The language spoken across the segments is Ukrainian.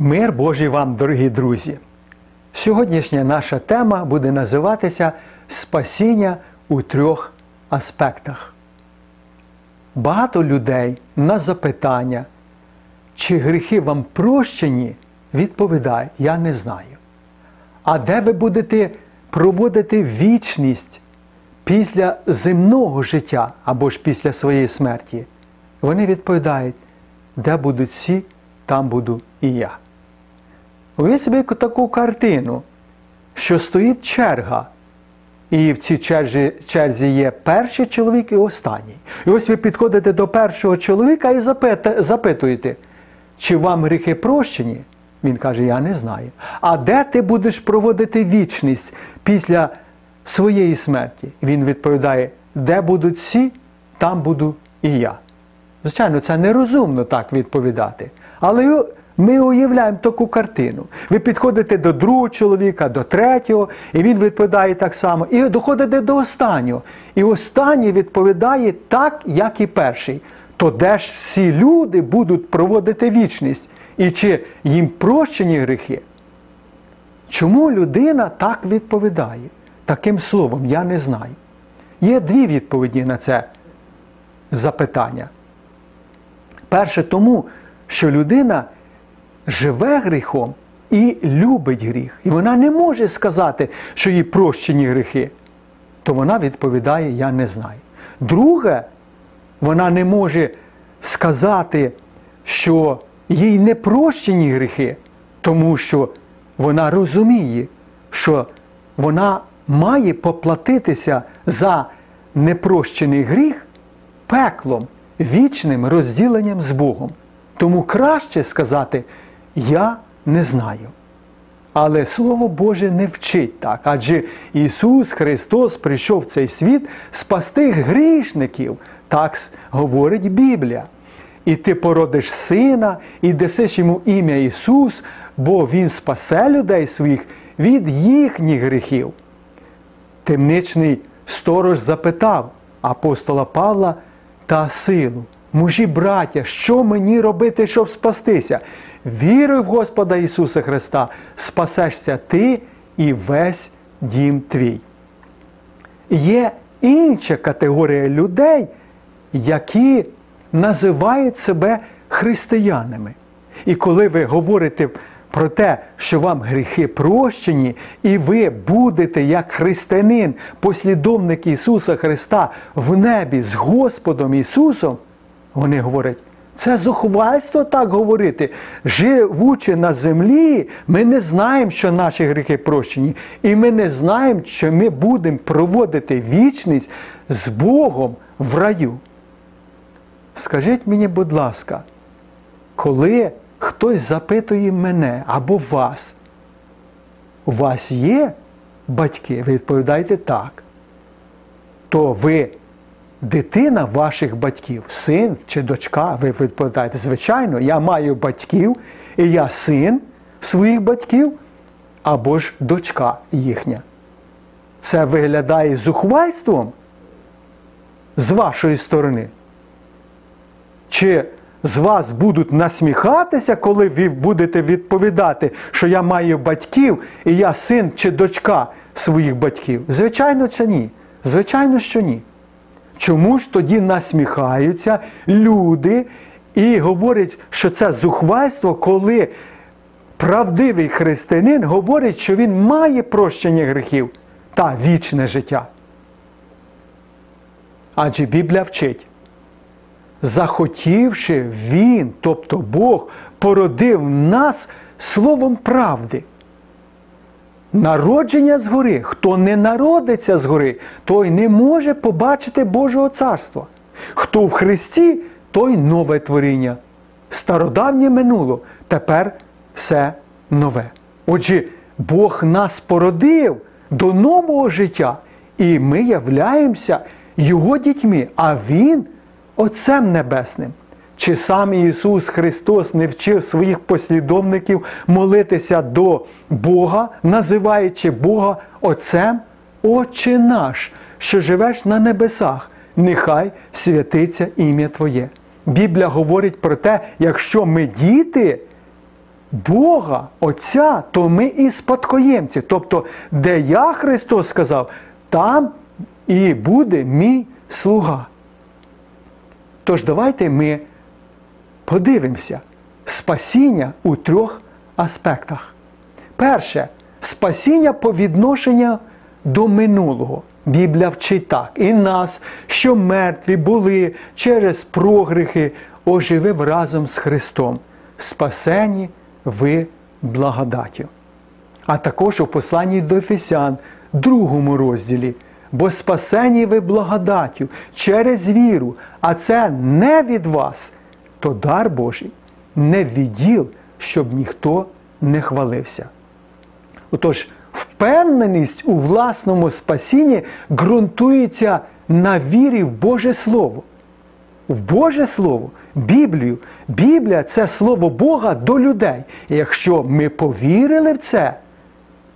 Мир Божий вам, дорогі друзі! Сьогоднішня наша тема буде називатися Спасіння у трьох аспектах. Багато людей на запитання, чи гріхи вам прощені, відповідають, я не знаю. А де ви будете проводити вічність після земного життя або ж після своєї смерті? Вони відповідають, де будуть всі, там буду і я. Уявіть собі таку картину, що стоїть черга, і в цій черзі, черзі є перший чоловік і останній. І ось ви підходите до першого чоловіка і запитуєте, чи вам гріхи прощені? Він каже, я не знаю. А де ти будеш проводити вічність після своєї смерті? Він відповідає, де будуть всі, там буду і я. Звичайно, це нерозумно так відповідати. Але ми уявляємо таку картину. Ви підходите до другого чоловіка, до третього, і він відповідає так само. І доходите до останнього. І останній відповідає так, як і перший. То де ж всі люди будуть проводити вічність? І чи їм прощені гріхи? Чому людина так відповідає? Таким словом, я не знаю. Є дві відповіді на це запитання. Перше, тому, що людина живе гріхом і любить гріх. І вона не може сказати, що їй прощені гріхи. То вона відповідає, я не знаю. Друге, вона не може сказати, що їй не прощені гріхи, тому що вона розуміє, що вона має поплатитися за непрощений гріх пеклом, вічним розділенням з Богом. Тому краще сказати, я не знаю. Але Слово Боже не вчить так. Адже Ісус Христос прийшов в цей світ спасти грішників, так говорить Біблія. І ти породиш сина, і десиш йому ім'я Ісус, бо Він спасе людей своїх від їхніх гріхів. Темничний сторож запитав апостола Павла та силу. Мужі, браття, що мені робити, щоб спастися? Віруй в Господа Ісуса Христа, спасешся ти і весь дім твій. Є інша категорія людей, які називають себе християнами. І коли ви говорите про те, що вам гріхи прощені, і ви будете як християнин, послідовник Ісуса Христа в небі з Господом Ісусом, вони говорять, це зухвальство так говорити. Живучи на землі, ми не знаємо, що наші гріхи прощені. І ми не знаємо, що ми будемо проводити вічність з Богом в раю. Скажіть мені, будь ласка, коли хтось запитує мене або вас, у вас є батьки, ви відповідаєте так, то ви дитина ваших батьків, син чи дочка, ви відповідаєте, звичайно, я маю батьків, і я син своїх батьків або ж дочка їхня. Це виглядає зухвальством з вашої сторони. Чи з вас будуть насміхатися, коли ви будете відповідати, що я маю батьків і я син чи дочка своїх батьків? Звичайно, це ні. Звичайно, що ні. Чому ж тоді насміхаються люди і говорять, що це зухвальство, коли правдивий християнин говорить, що він має прощення гріхів та вічне життя? Адже Біблія вчить, захотівши Він, тобто Бог, породив нас словом правди. Народження згори. Хто не народиться згори, той не може побачити Божого царства. Хто в Христі, той нове творіння. Стародавнє минуло, тепер все нове. Отже, Бог нас породив до нового життя, і ми являємося Його дітьми, а Він Отцем Небесним. Чи сам Ісус Христос не вчив своїх послідовників молитися до Бога, називаючи Бога Отцем, Отче наш, що живеш на небесах, нехай святиться ім'я Твоє. Біблія говорить про те, якщо ми діти, Бога Отця, то ми і спадкоємці. Тобто, де я Христос сказав, там і буде мій слуга. Тож давайте ми подивимося спасіння у трьох аспектах. Перше спасіння по відношенню до минулого. Біблія вчить так. І нас, що мертві були через прогріхи, оживив разом з Христом. Спасені ви благодаттю. А також у посланні до Ефесян, другому розділі. Бо спасені ви благодаттю через віру, а це не від вас, то дар Божий, не відділ, щоб ніхто не хвалився. Отож, впевненість у власному спасінні ґрунтується на вірі в Боже Слово. В Боже Слово, Біблію. Біблія це Слово Бога до людей. І якщо ми повірили в це,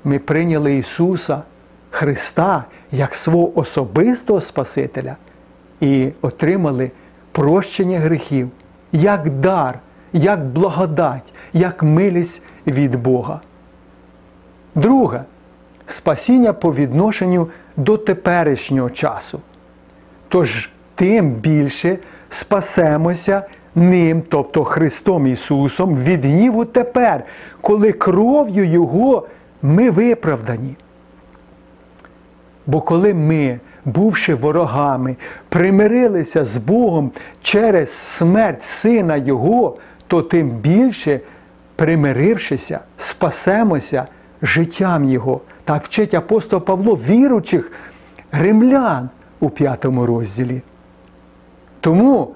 ми прийняли Ісуса Христа як свого особистого Спасителя і отримали прощення гріхів, як дар, як благодать, як милість від Бога. Друге спасіння по відношенню до теперішнього часу. Тож тим більше спасемося ним, тобто Христом Ісусом, від гніву тепер, коли кров'ю Його ми виправдані. Бо коли ми, бувши ворогами, примирилися з Богом через смерть Сина Його, то тим більше, примирившися, спасемося життям Його. Так вчить апостол Павло віручих римлян у п'ятому розділі. Тому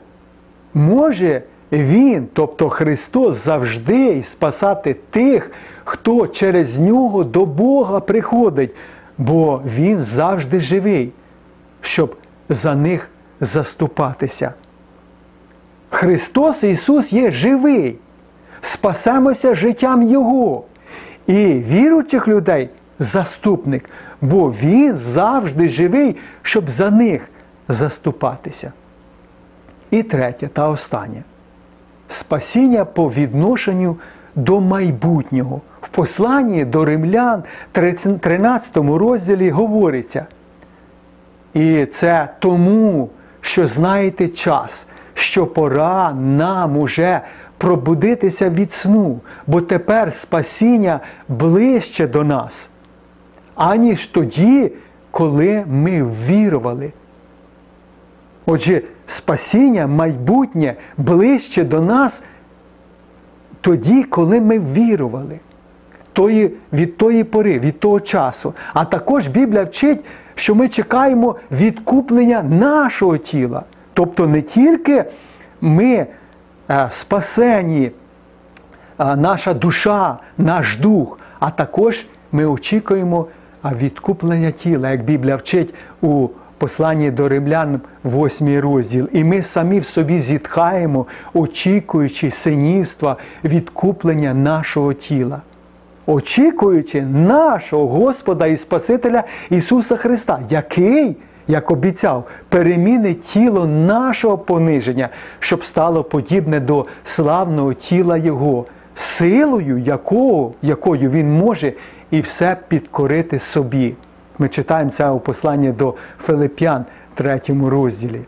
може Він, тобто Христос, завжди спасати тих, хто через нього до Бога приходить, бо Він завжди живий, щоб за них заступатися. Христос Ісус є живий. Спасемося життям Його. І віруючих людей заступник, бо Він завжди живий, щоб за них заступатися. І третє та останнє спасіння по відношенню до майбутнього. В посланні до римлян, 13 розділі говориться. І це тому, що знаєте час, що пора нам уже пробудитися від сну, бо тепер спасіння ближче до нас, аніж тоді, коли ми вірували. Отже, спасіння майбутнє ближче до нас тоді, коли ми вірували. Від тої пори, від того часу. А також Біблія вчить, що ми чекаємо відкуплення нашого тіла. Тобто не тільки ми е, спасені, е, наша душа, наш дух, а також ми очікуємо відкуплення тіла, як Біблія вчить у посланні до римлян, 8 розділ. І ми самі в собі зітхаємо, очікуючи синівства відкуплення нашого тіла. Очікуючи нашого Господа і Спасителя Ісуса Христа, який, як обіцяв, перемінить тіло нашого пониження, щоб стало подібне до славного тіла Його, силою, якого, якою Він може і все підкорити собі. Ми читаємо це у посланні до Филип'ян, 3 розділі.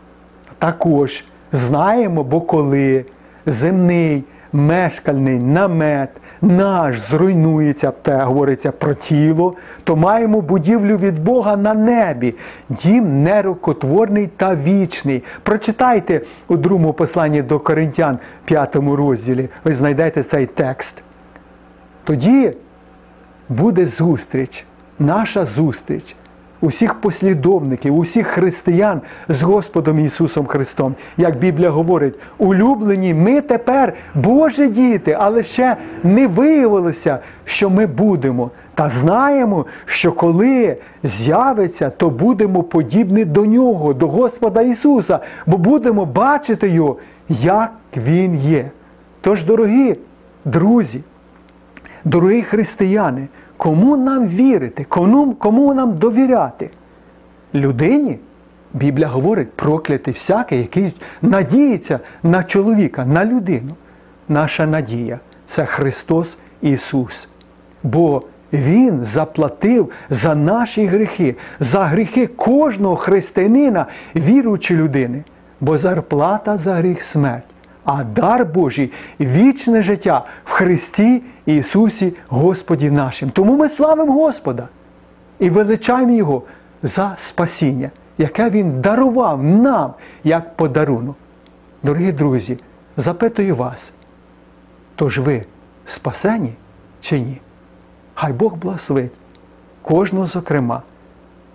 Також знаємо, бо коли земний мешкальний намет наш зруйнується, те говориться про тіло, то маємо будівлю від Бога на небі, дім нерукотворний та вічний. Прочитайте у другому посланні до Коринтян, 5 розділі, ви знайдете цей текст. Тоді буде зустріч, наша зустріч усіх послідовників, усіх християн з Господом Ісусом Христом. Як Біблія говорить, улюблені ми тепер Божі діти, але ще не виявилося, що ми будемо. Та знаємо, що коли з'явиться, то будемо подібні до Нього, до Господа Ісуса, бо будемо бачити Його, як Він є. Тож, дорогі друзі, дорогі християни, Кому нам вірити, кому, кому нам довіряти? Людині Біблія говорить, проклятий всякий, який надіється на чоловіка, на людину. Наша надія це Христос Ісус. Бо Він заплатив за наші гріхи, за гріхи кожного християнина, віруючої людини. Бо зарплата за гріх смерть, а дар Божий вічне життя в Христі Ісусі Господі нашим. Тому ми славимо Господа і величаємо Його за спасіння, яке Він дарував нам як подарунок. Дорогі друзі, запитую вас, тож ви спасені чи ні? Хай Бог благословить кожного зокрема,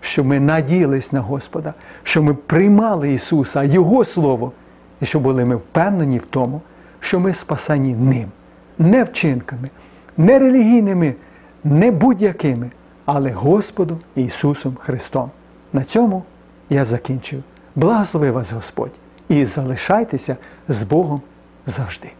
що ми надіялись на Господа, що ми приймали Ісуса, Його Слово, і щоб були ми впевнені в тому, що ми спасені Ним, не вчинками, не релігійними, не будь-якими, але Господом Ісусом Христом. На цьому я закінчую. Благослови вас Господь і залишайтеся з Богом завжди.